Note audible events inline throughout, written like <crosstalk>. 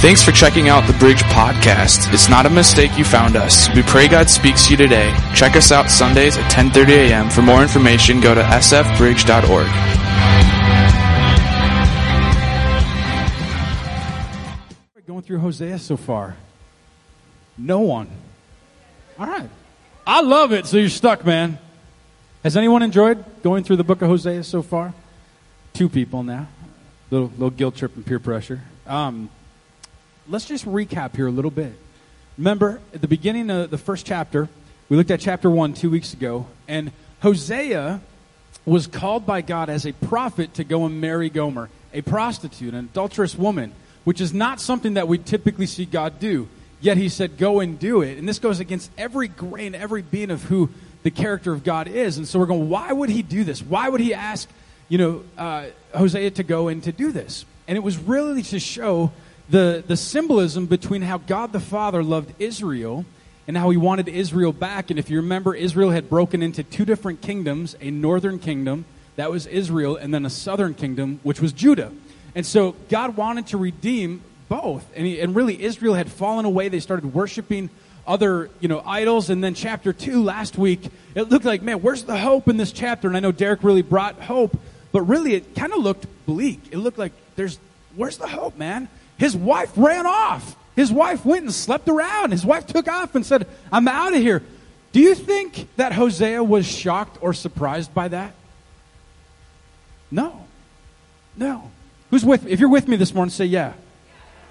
Thanks for checking out the Bridge Podcast. It's not a mistake you found us. We pray God speaks to you today. Check us out Sundays at 10:30 a.m. For more information, go to sfbridge.org. Going through Hosea so far. No one. All right. I love it. So you're stuck, man. Has anyone enjoyed going through the book of Hosea so far? Two people now. Little little guilt trip and peer pressure. Um, let's just recap here a little bit. Remember, at the beginning of the first chapter, we looked at chapter 1 two weeks ago, and Hosea was called by God as a prophet to go and marry Gomer, a prostitute, an adulterous woman, which is not something that we typically see God do. Yet he said, Go and do it. And this goes against every grain, every being of who the character of God is. And so we're going, why would he do this? Why would he ask, you know, uh, Hosea to go and to do this? And it was really to show the, the symbolism between how God the Father loved Israel and how he wanted Israel back. And if you remember, Israel had broken into two different kingdoms a northern kingdom, that was Israel, and then a southern kingdom, which was Judah. And so God wanted to redeem both. And, he, and really, Israel had fallen away. They started worshiping other you know idols and then chapter 2 last week it looked like man where's the hope in this chapter and i know derek really brought hope but really it kind of looked bleak it looked like there's where's the hope man his wife ran off. His wife went and slept around. His wife took off and said, I'm out of here. Do you think that Hosea was shocked or surprised by that? No. No. Who's with me? If you're with me this morning, say yeah.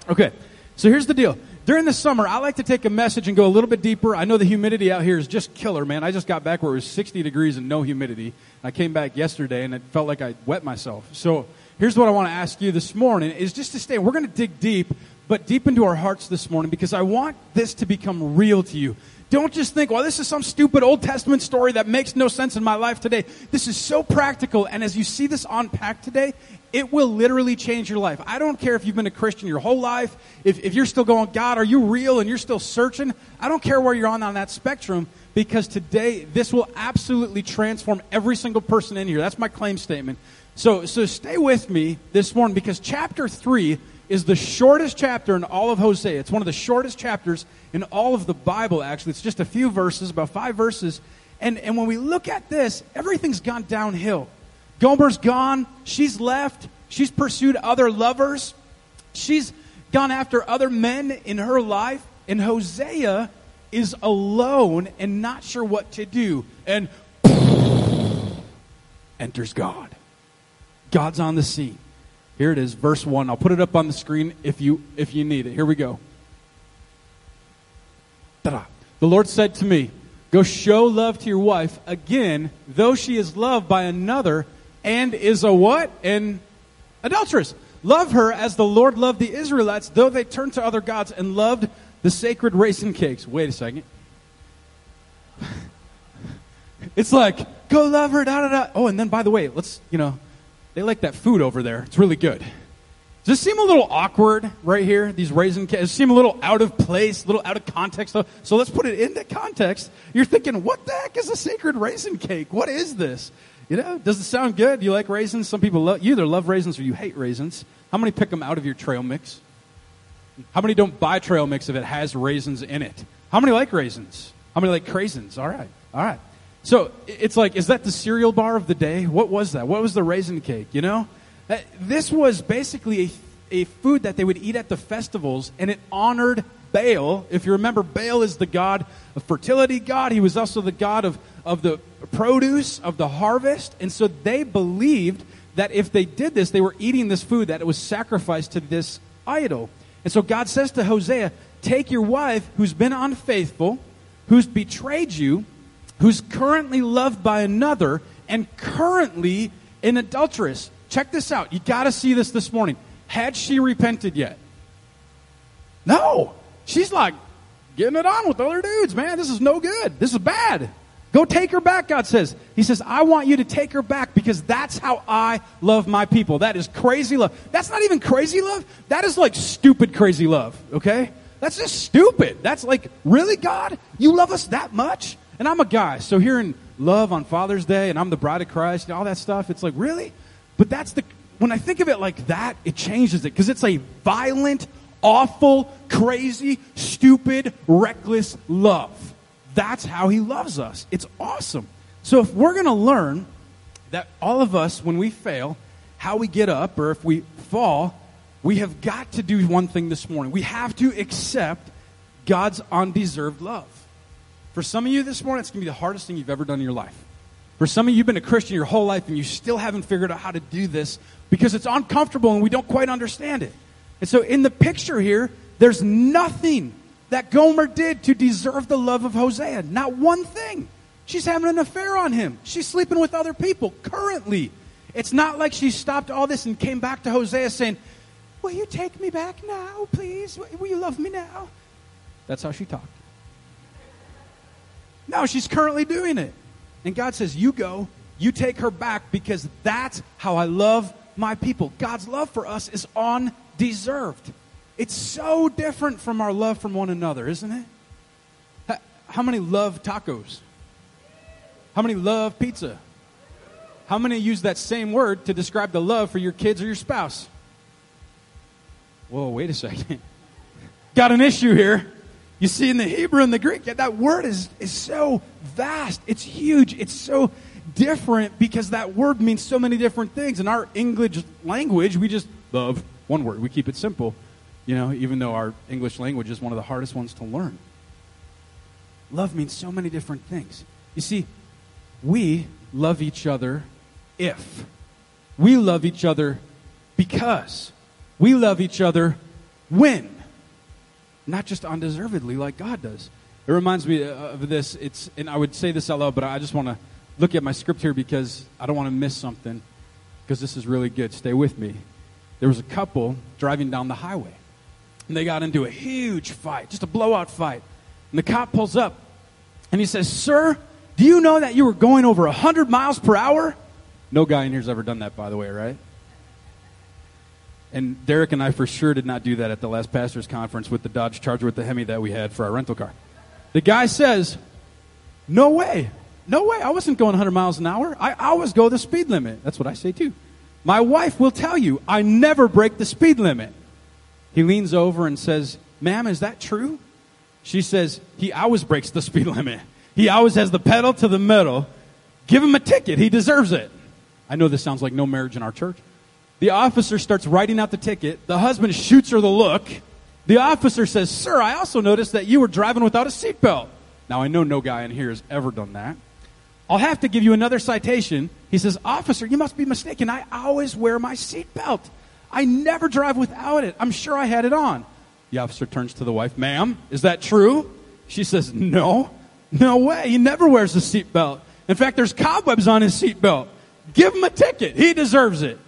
Okay. So here's the deal. During the summer, I like to take a message and go a little bit deeper. I know the humidity out here is just killer, man. I just got back where it was 60 degrees and no humidity. I came back yesterday and it felt like I wet myself. So here's what I want to ask you this morning is just to stay. We're going to dig deep, but deep into our hearts this morning because I want this to become real to you. Don't just think, well, this is some stupid Old Testament story that makes no sense in my life today. This is so practical. And as you see this unpacked today, it will literally change your life. I don't care if you've been a Christian your whole life, if, if you're still going, God, are you real? And you're still searching. I don't care where you're on on that spectrum because today this will absolutely transform every single person in here. That's my claim statement. So, so stay with me this morning because chapter 3 is the shortest chapter in all of Hosea. It's one of the shortest chapters in all of the Bible, actually. It's just a few verses, about five verses. And, and when we look at this, everything's gone downhill. Gomer's gone. She's left. She's pursued other lovers. She's gone after other men in her life. And Hosea is alone and not sure what to do. And <laughs> enters God. God's on the scene. Here it is, verse 1. I'll put it up on the screen if you if you need it. Here we go. Ta-da. The Lord said to me, Go show love to your wife again, though she is loved by another and is a what? An adulteress. Love her as the Lord loved the Israelites, though they turned to other gods and loved the sacred raisin cakes. Wait a second. <laughs> It's like, go love her, da da da. Oh, and then by the way, let's, you know, they like that food over there. It's really good. Does this seem a little awkward right here? These raisin cakes seem a little out of place, a little out of context. So let's put it into context. You're thinking, what the heck is a sacred raisin cake? What is this? You know, does it sound good? Do you like raisins? Some people love, you either love raisins or you hate raisins. How many pick them out of your trail mix? How many don't buy trail mix if it has raisins in it? How many like raisins? How many like craisins? All right, all right. So it's like, is that the cereal bar of the day? What was that? What was the raisin cake? You know? Uh, this was basically a, a food that they would eat at the festivals, and it honored Baal. If you remember, Baal is the god of fertility god. He was also the god of, of the produce, of the harvest. And so they believed that if they did this, they were eating this food, that it was sacrificed to this idol. And so God says to Hosea, Take your wife who's been unfaithful, who's betrayed you, who's currently loved by another and currently an adulteress. Check this out. You got to see this this morning. Had she repented yet? No. She's like getting it on with other dudes, man. This is no good. This is bad. Go take her back, God says. He says, I want you to take her back because that's how I love my people. That is crazy love. That's not even crazy love. That is like stupid crazy love, okay? That's just stupid. That's like, really, God? You love us that much? And I'm a guy, so hearing love on Father's Day and I'm the bride of Christ and all that stuff, it's like, really? But that's the, when I think of it like that, it changes it because it's a violent, Awful, crazy, stupid, reckless love. That's how he loves us. It's awesome. So if we're going to learn that all of us, when we fail, how we get up, or if we fall, we have got to do one thing this morning. We have to accept God's undeserved love. For some of you this morning, it's going to be the hardest thing you've ever done in your life. For some of you, you've been a Christian your whole life and you still haven't figured out how to do this because it's uncomfortable and we don't quite understand it. And so, in the picture here, there's nothing that Gomer did to deserve the love of Hosea. Not one thing. She's having an affair on him. She's sleeping with other people currently. It's not like she stopped all this and came back to Hosea saying, Will you take me back now, please? Will you love me now? That's how she talked. No, she's currently doing it. And God says, You go, you take her back because that's how I love my people. God's love for us is undeserved. It's so different from our love from one another, isn't it? How many love tacos? How many love pizza? How many use that same word to describe the love for your kids or your spouse? Whoa, wait a second. <laughs> Got an issue here. You see, in the Hebrew and the Greek, that word is, is so vast. It's huge. It's so different because that word means so many different things. In our English language, we just love one word. We keep it simple, you know, even though our English language is one of the hardest ones to learn. Love means so many different things. You see, we love each other if. We love each other because. We love each other when not just undeservedly like God does. It reminds me uh, of this. It's, and I would say this out loud, but I just want to look at my script here because I don't want to miss something because this is really good. Stay with me. There was a couple driving down the highway, and they got into a huge fight, just a blowout fight. And the cop pulls up, and he says, Sir, do you know that you were going over 100 miles per hour? No guy in here's ever done that, by the way, right? And Derek and I for sure did not do that at the last pastor's conference with the Dodge Charger with the Hemi that we had for our rental car. The guy says, No way. No way. I wasn't going 100 miles an hour. I always go the speed limit. That's what I say too. My wife will tell you, I never break the speed limit. He leans over and says, Ma'am, is that true? She says, He always breaks the speed <laughs> limit. He always has the pedal to the metal. Give him a ticket. He deserves it. I know this sounds like no marriage in our church. The officer starts writing out the ticket. The husband shoots her the look. The officer says, Sir, I also noticed that you were driving without a seatbelt. Now, I know no guy in here has ever done that. I'll have to give you another citation. He says, Officer, you must be mistaken. I always wear my seatbelt. I never drive without it. I'm sure I had it on. The officer turns to the wife, Ma'am, is that true? She says, No, no way. He never wears a seatbelt. In fact, there's cobwebs on his seatbelt. Give him a ticket. He deserves it.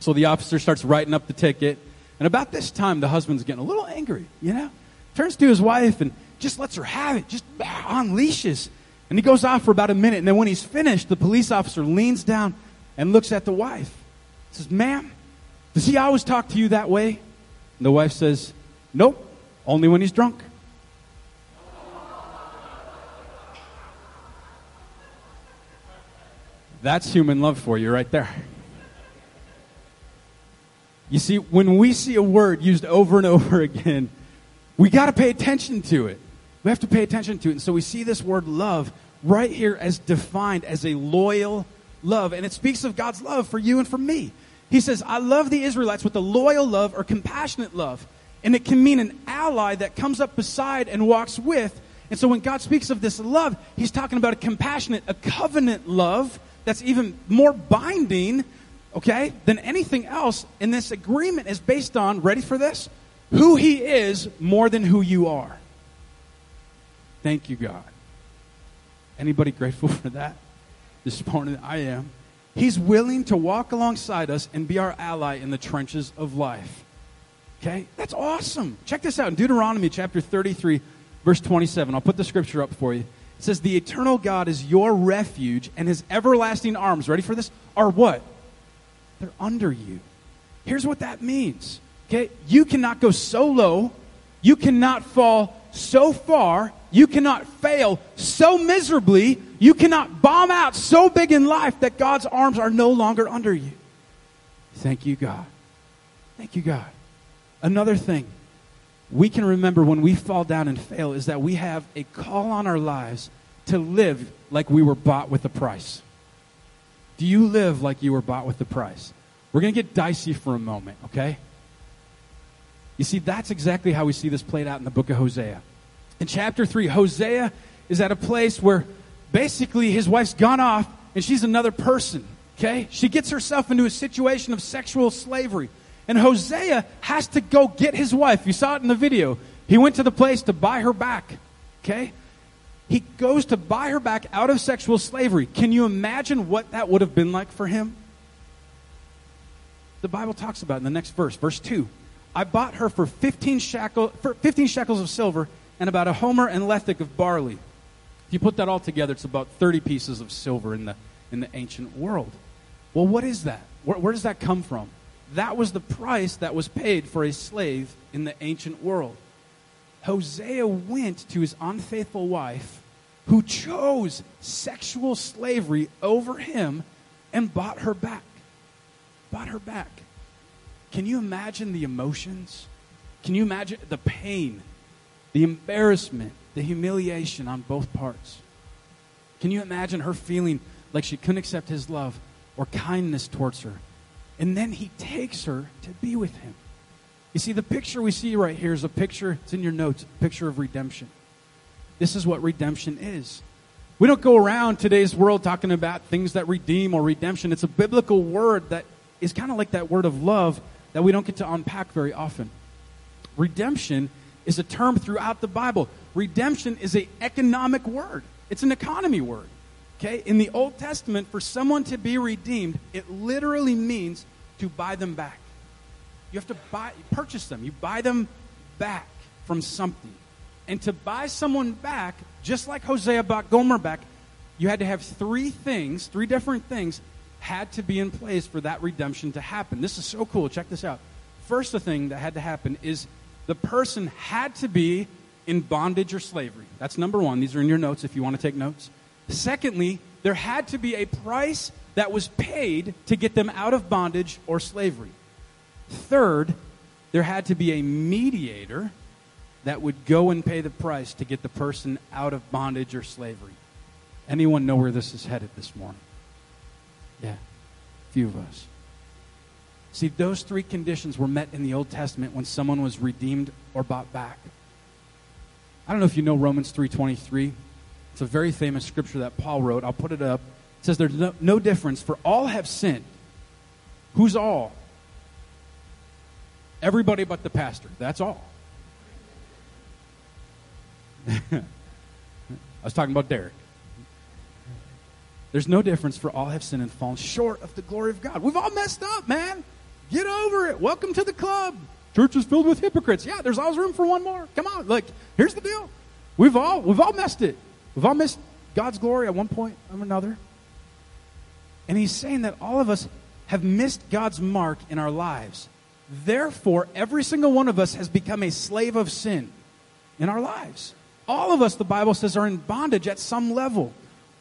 So the officer starts writing up the ticket. And about this time, the husband's getting a little angry, you know? Turns to his wife and just lets her have it, just unleashes. And he goes off for about a minute. And then when he's finished, the police officer leans down and looks at the wife. Says, Ma'am, does he always talk to you that way? And the wife says, Nope, only when he's drunk. That's human love for you right there. You see, when we see a word used over and over <laughs> again, we got to pay attention to it. We have to pay attention to it. And so we see this word love right here as defined as a loyal love. And it speaks of God's love for you and for me. He says, I love the Israelites with a loyal love or compassionate love. And it can mean an ally that comes up beside and walks with. And so when God speaks of this love, he's talking about a compassionate, a covenant love that's even more binding okay, than anything else. And this agreement is based on, ready for this? Who he is more than who you are. Thank you, God. Anybody grateful <laughs> for that this morning? I am. He's willing to walk alongside us and be our ally in the trenches of life. Okay? That's awesome. Check this out in Deuteronomy chapter 33, verse 27. I'll put the scripture up for you. It says, The eternal God is your refuge, and his everlasting arms, ready for this, are what? They're under you. Here's what that means. Okay? You cannot go so low. You cannot fall so far. You cannot fail so miserably. You cannot bomb out so big in life that God's arms are no longer under you. Thank you, God. Thank you, God. Another thing we can remember when we fall down and fail is that we have a call on our lives to live like we were bought with a price. Do you live like you were bought with the price? We're going to get dicey for a moment, okay? You see, that's exactly how we see this played out in the book of Hosea. In chapter 3, Hosea is at a place where basically his wife's gone off and she's another person, okay? She gets herself into a situation of sexual slavery. And Hosea has to go get his wife. You saw it in the video. He went to the place to buy her back, okay? He goes to buy her back out of sexual slavery. Can you imagine what that would have been like for him? The Bible talks about in the next verse, verse 2. I bought her for 15, shackle, for 15 shekels of silver and about a homer and lethek of barley. If you put that all together, it's about 30 pieces of silver in the, in the ancient world. Well, what is that? Where, where does that come from? That was the price that was paid for a slave in the ancient world. Hosea went to his unfaithful wife, who chose sexual slavery over him, and bought her back. Bought her back. Can you imagine the emotions? Can you imagine the pain, the embarrassment, the humiliation on both parts? Can you imagine her feeling like she couldn't accept his love or kindness towards her? And then he takes her to be with him. You see, the picture we see right here is a picture, it's in your notes, picture of redemption. This is what redemption is. We don't go around today's world talking about things that redeem or redemption. It's a biblical word that is kind of like that word of love that we don't get to unpack very often. Redemption is a term throughout the Bible. Redemption is an economic word. It's an economy word. Okay? In the Old Testament, for someone to be redeemed, it literally means to buy them back. You have to buy purchase them. You buy them back from something. And to buy someone back, just like Hosea bought Gomer back, you had to have three things, three different things had to be in place for that redemption to happen. This is so cool. Check this out. First, the thing that had to happen is the person had to be in bondage or slavery. That's number one. These are in your notes if you want to take notes. Secondly, there had to be a price that was paid to get them out of bondage or slavery. Third, there had to be a mediator that would go and pay the price to get the person out of bondage or slavery. Anyone know where this is headed this morning? Yeah, few of us. See, those three conditions were met in the Old Testament when someone was redeemed or bought back. I don't know if you know Romans 3:23. It's a very famous scripture that Paul wrote. I'll put it up. It says there's no, no difference for all have sinned. Who's all? Everybody but the pastor. That's all. <laughs> I was talking about Derek. There's no difference, for all have sinned and fallen short of the glory of God. We've all messed up, man. Get over it. Welcome to the club. Church is filled with hypocrites. Yeah, there's always room for one more. Come on. Like, here's the deal. We've all we've all messed it. We've all missed God's glory at one point or another. And he's saying that all of us have missed God's mark in our lives. Therefore, every single one of us has become a slave of sin in our lives. All of us, the Bible says, are in bondage at some level.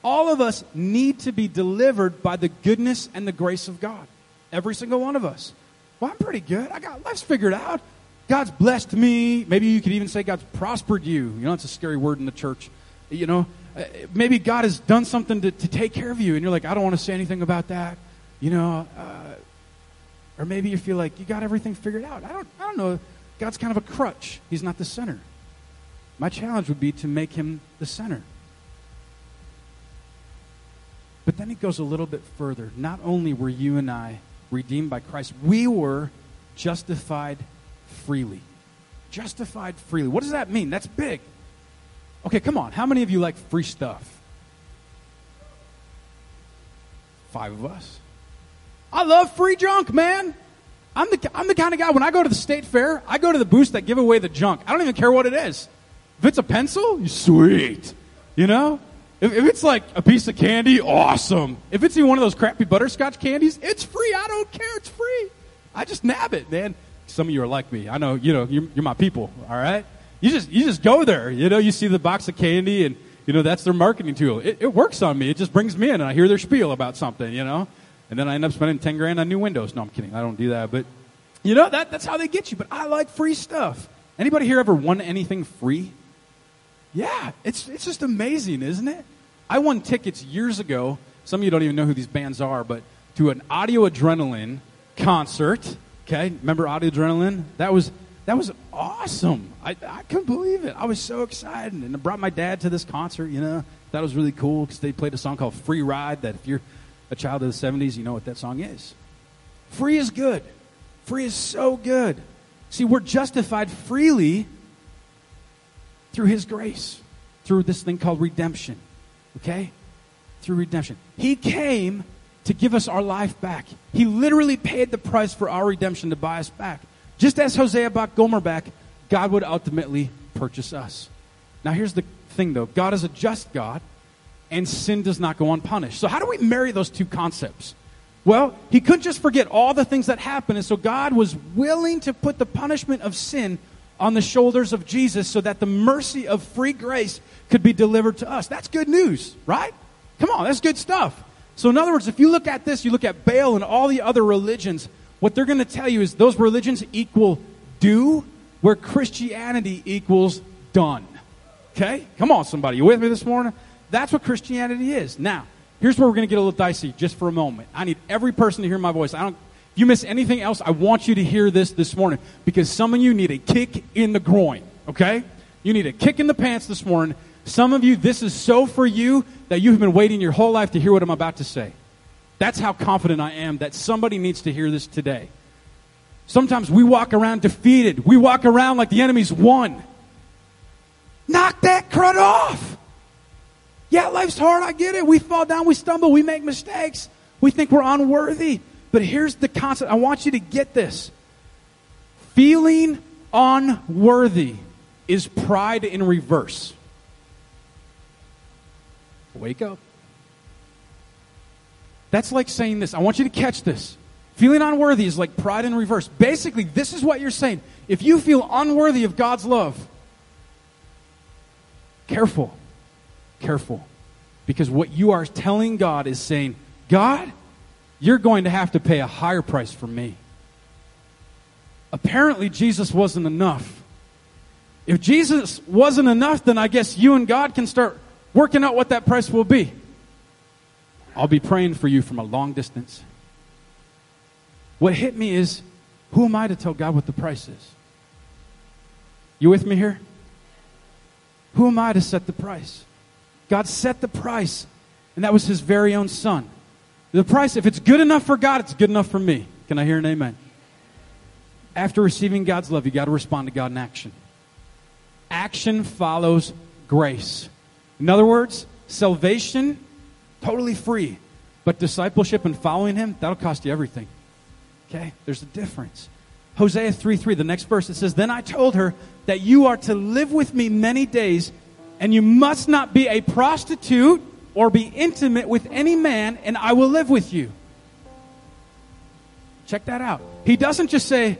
All of us need to be delivered by the goodness and the grace of God. Every single one of us. Well, I'm pretty good. I got life's figured out. God's blessed me. Maybe you could even say God's prospered you. You know, it's a scary word in the church. You know, uh, maybe God has done something to, to take care of you, and you're like, I don't want to say anything about that. You know, uh, or maybe you feel like you got everything figured out. I don't, I don't know. God's kind of a crutch. He's not the center. My challenge would be to make him the center. But then it goes a little bit further. Not only were you and I redeemed by Christ, we were justified freely. Justified freely. What does that mean? That's big. Okay, come on. How many of you like free stuff? Five of us. I love free junk, man. I'm the, I'm the kind of guy, when I go to the state fair, I go to the booths that give away the junk. I don't even care what it is. If it's a pencil, sweet. You know? If, if, it's like a piece of candy, awesome. If it's even one of those crappy butterscotch candies, it's free. I don't care. It's free. I just nab it, man. Some of you are like me. I know, you know, you're, you're my people, all right? You just, you just go there. You know, you see the box of candy and, you know, that's their marketing tool. It, it works on me. It just brings me in and I hear their spiel about something, you know? And then I end up spending 10 grand on new windows. No, I'm kidding. I don't do that. But, you know, that, that's how they get you. But I like free stuff. Anybody here ever won anything free? Yeah, it's, it's just amazing, isn't it? I won tickets years ago. Some of you don't even know who these bands are, but to an Audio Adrenaline concert. Okay, remember Audio Adrenaline? That was that was awesome. I, I couldn't believe it. I was so excited, and I brought my dad to this concert. You know, that was really cool because they played a song called "Free Ride." That if you're a child of the '70s, you know what that song is. Free is good. Free is so good. See, we're justified freely through His grace, through this thing called redemption. Okay? Through redemption. He came to give us our life back. He literally paid the price for our redemption to buy us back. Just as Hosea bought Gomer back, God would ultimately purchase us. Now, here's the thing though God is a just God, and sin does not go unpunished. So, how do we marry those two concepts? Well, he couldn't just forget all the things that happened, and so God was willing to put the punishment of sin on the shoulders of Jesus so that the mercy of free grace could be delivered to us. That's good news, right? Come on, that's good stuff. So, in other words, if you look at this, you look at Baal and all the other religions, what they're going to tell you is those religions equal do, where Christianity equals done. Okay? Come on, somebody. You with me this morning? That's what Christianity is. Now, Here's where we're going to get a little dicey just for a moment. I need every person to hear my voice. I don't, you miss anything else, I want you to hear this this morning because some of you need a kick in the groin, okay? You need a kick in the pants this morning. Some of you, this is so for you that you have been waiting your whole life to hear what I'm about to say. That's how confident I am that somebody needs to hear this today. Sometimes we walk around defeated. We walk around like the enemy's won. Knock that crud off. Yeah, life's hard. I get it. We fall down, we stumble, we make mistakes. We think we're unworthy. But here's the concept I want you to get this feeling unworthy is pride in reverse. Wake up. That's like saying this. I want you to catch this. Feeling unworthy is like pride in reverse. Basically, this is what you're saying. If you feel unworthy of God's love, careful. Careful. Because what you are telling God is saying, God, you're going to have to pay a higher price for me. Apparently, Jesus wasn't enough. If Jesus wasn't enough, then I guess you and God can start working out what that price will be. I'll be praying for you from a long distance. What hit me is who am I to tell God what the price is? You with me here? Who am I to set the price? God set the price, and that was his very own son. The price, if it's good enough for God, it's good enough for me. Can I hear an amen? After receiving God's love, you got to respond to God in action. Action follows grace. In other words, salvation, totally free. But discipleship and following him, that'll cost you everything. Okay? There's a difference. Hosea 3 3, the next verse, it says, Then I told her that you are to live with me many days and you must not be a prostitute or be intimate with any man, and I will live with you. Check that out. He doesn't just say,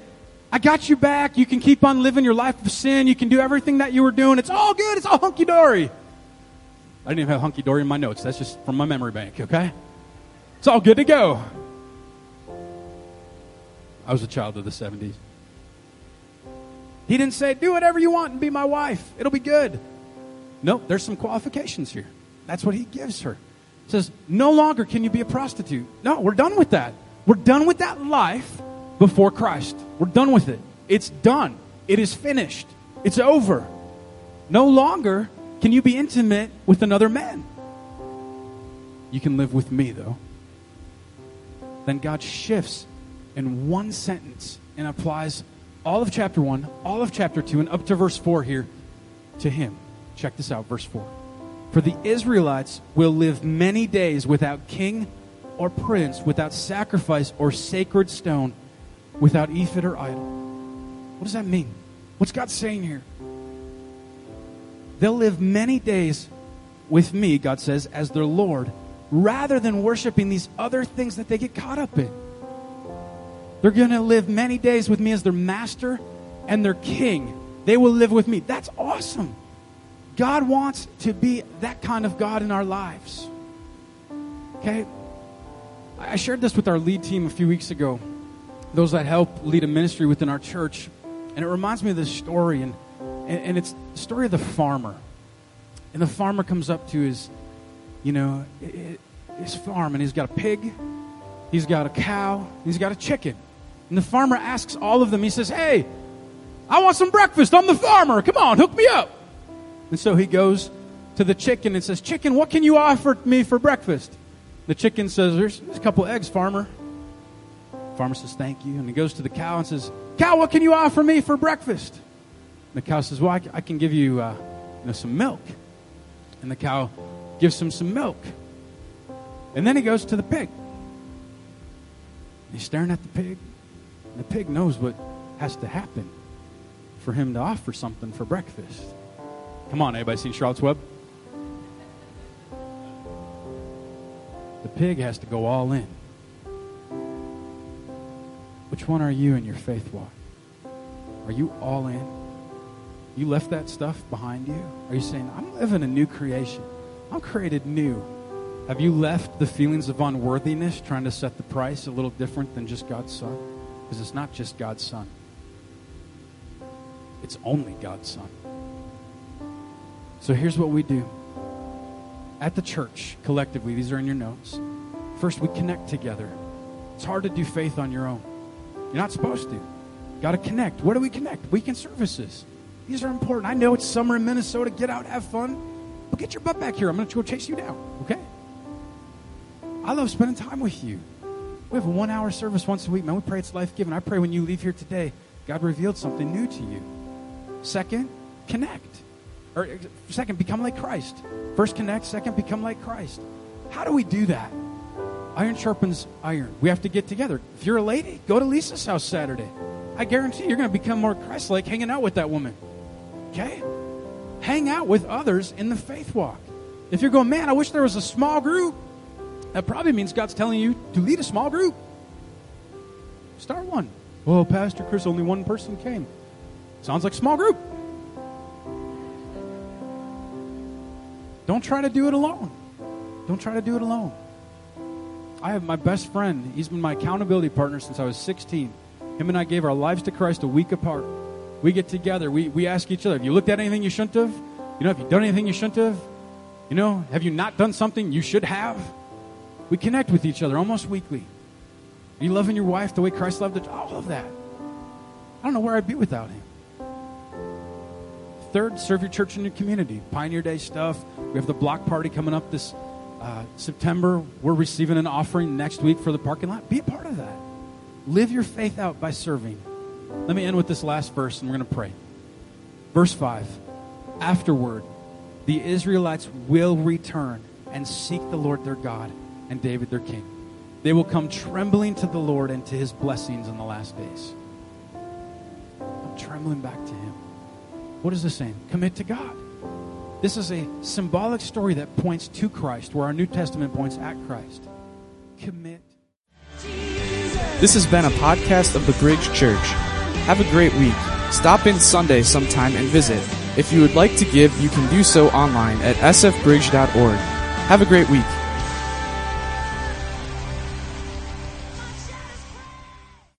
I got you back. You can keep on living your life of sin. You can do everything that you were doing. It's all good. It's all hunky dory. I didn't even have hunky dory in my notes. That's just from my memory bank, okay? It's all good to go. I was a child of the 70s. He didn't say, Do whatever you want and be my wife. It'll be good. No, there's some qualifications here. That's what he gives her. He says, no longer can you be a prostitute. No, we're done with that. We're done with that life before Christ. We're done with it. It's done. It is finished. It's over. No longer can you be intimate with another man. You can live with me, though. Then God shifts in one sentence and applies all of chapter 1, all of chapter 2, and up to verse 4 here to him. Check this out, verse 4. For the Israelites will live many days without king or prince, without sacrifice or sacred stone, without ephod or idol. What does that mean? What's God saying here? They'll live many days with me, God says, as their Lord, rather than worshiping these other things that they get caught up in. They're going to live many days with me as their master and their king. They will live with me. That's awesome. God wants to be that kind of God in our lives. Okay? I shared this with our lead team a few weeks ago, those that help lead a ministry within our church. And it reminds me of this story, and, and, it's the story of the farmer. And the farmer comes up to his, you know, his farm, and he's got a pig, he's got a cow, he's got a chicken. And the farmer asks all of them, he says, Hey, I want some breakfast. I'm the farmer. Come on, hook me up. And so he goes to the chicken and says, Chicken, what can you offer me for breakfast? The chicken says, There's, a couple eggs, farmer. Farmer says, Thank you. And he goes to the cow and says, Cow, what can you offer me for breakfast? And the cow says, Well, I, I can give you, uh, you know, some milk. And the cow gives him some milk. And then he goes to the pig. He's staring at the pig. And the pig knows what has to happen for him to offer something for breakfast. Come on, anybody seen Charlotte's Web? The pig has to go all in. Which one are you in your faith walk? Are you all in? You left that stuff behind you? Are you saying, I'm living a new creation? I'm created new. Have you left the feelings of unworthiness trying to set the price a little different than just God's Son? Because it's not just God's Son, it's only God's Son. So here's what we do at the church, collectively, these are in your notes. First, we connect together. It's hard to do faith on your own. You're not supposed to. Got to connect. Where do we connect? Weekend services. These are important. I know it's summer in Minnesota. Get out, have fun. But get your butt back here. I'm going to go chase you down. Okay? I love spending time with you. We have a one hour service once a week, man. We pray it's life giving. I pray when you leave here today, God revealed something new to you. Second, connect. Or second, become like Christ. First, connect. Second, become like Christ. How do we do that? Iron sharpens iron. We have to get together. If you're a lady, go to Lisa's house Saturday. I guarantee you're going to become more Christ like hanging out with that woman. Okay? Hang out with others in the faith walk. If you're going, man, I wish there was a small group, that probably means God's telling you to lead a small group. Start one. Well, Pastor Chris, only one person came. Sounds like small group. Don't try to do it alone. Don't try to do it alone. I have my best friend. He's been my accountability partner since I was 16. Him and I gave our lives to Christ a week apart. We get together. We, we ask each other, have you looked at anything you shouldn't have? You know, have you done anything you shouldn't have? You know, have you not done something you should have? We connect with each other almost weekly. Are you loving your wife the way Christ loved it? All of that. I don't know where I'd be without him. Third, serve your church and your community. Pioneer Day stuff. We have the block party coming up this uh, September. We're receiving an offering next week for the parking lot. Be a part of that. Live your faith out by serving. Let me end with this last verse and we're going to pray. Verse 5 Afterward, the Israelites will return and seek the Lord their God and David their king. They will come trembling to the Lord and to his blessings in the last days. I'm trembling back to him. What is the same? Commit to God. This is a symbolic story that points to Christ, where our New Testament points at Christ. Commit. This has been a podcast of the Bridge Church. Have a great week. Stop in Sunday sometime and visit. If you would like to give, you can do so online at sfbridge.org. Have a great week.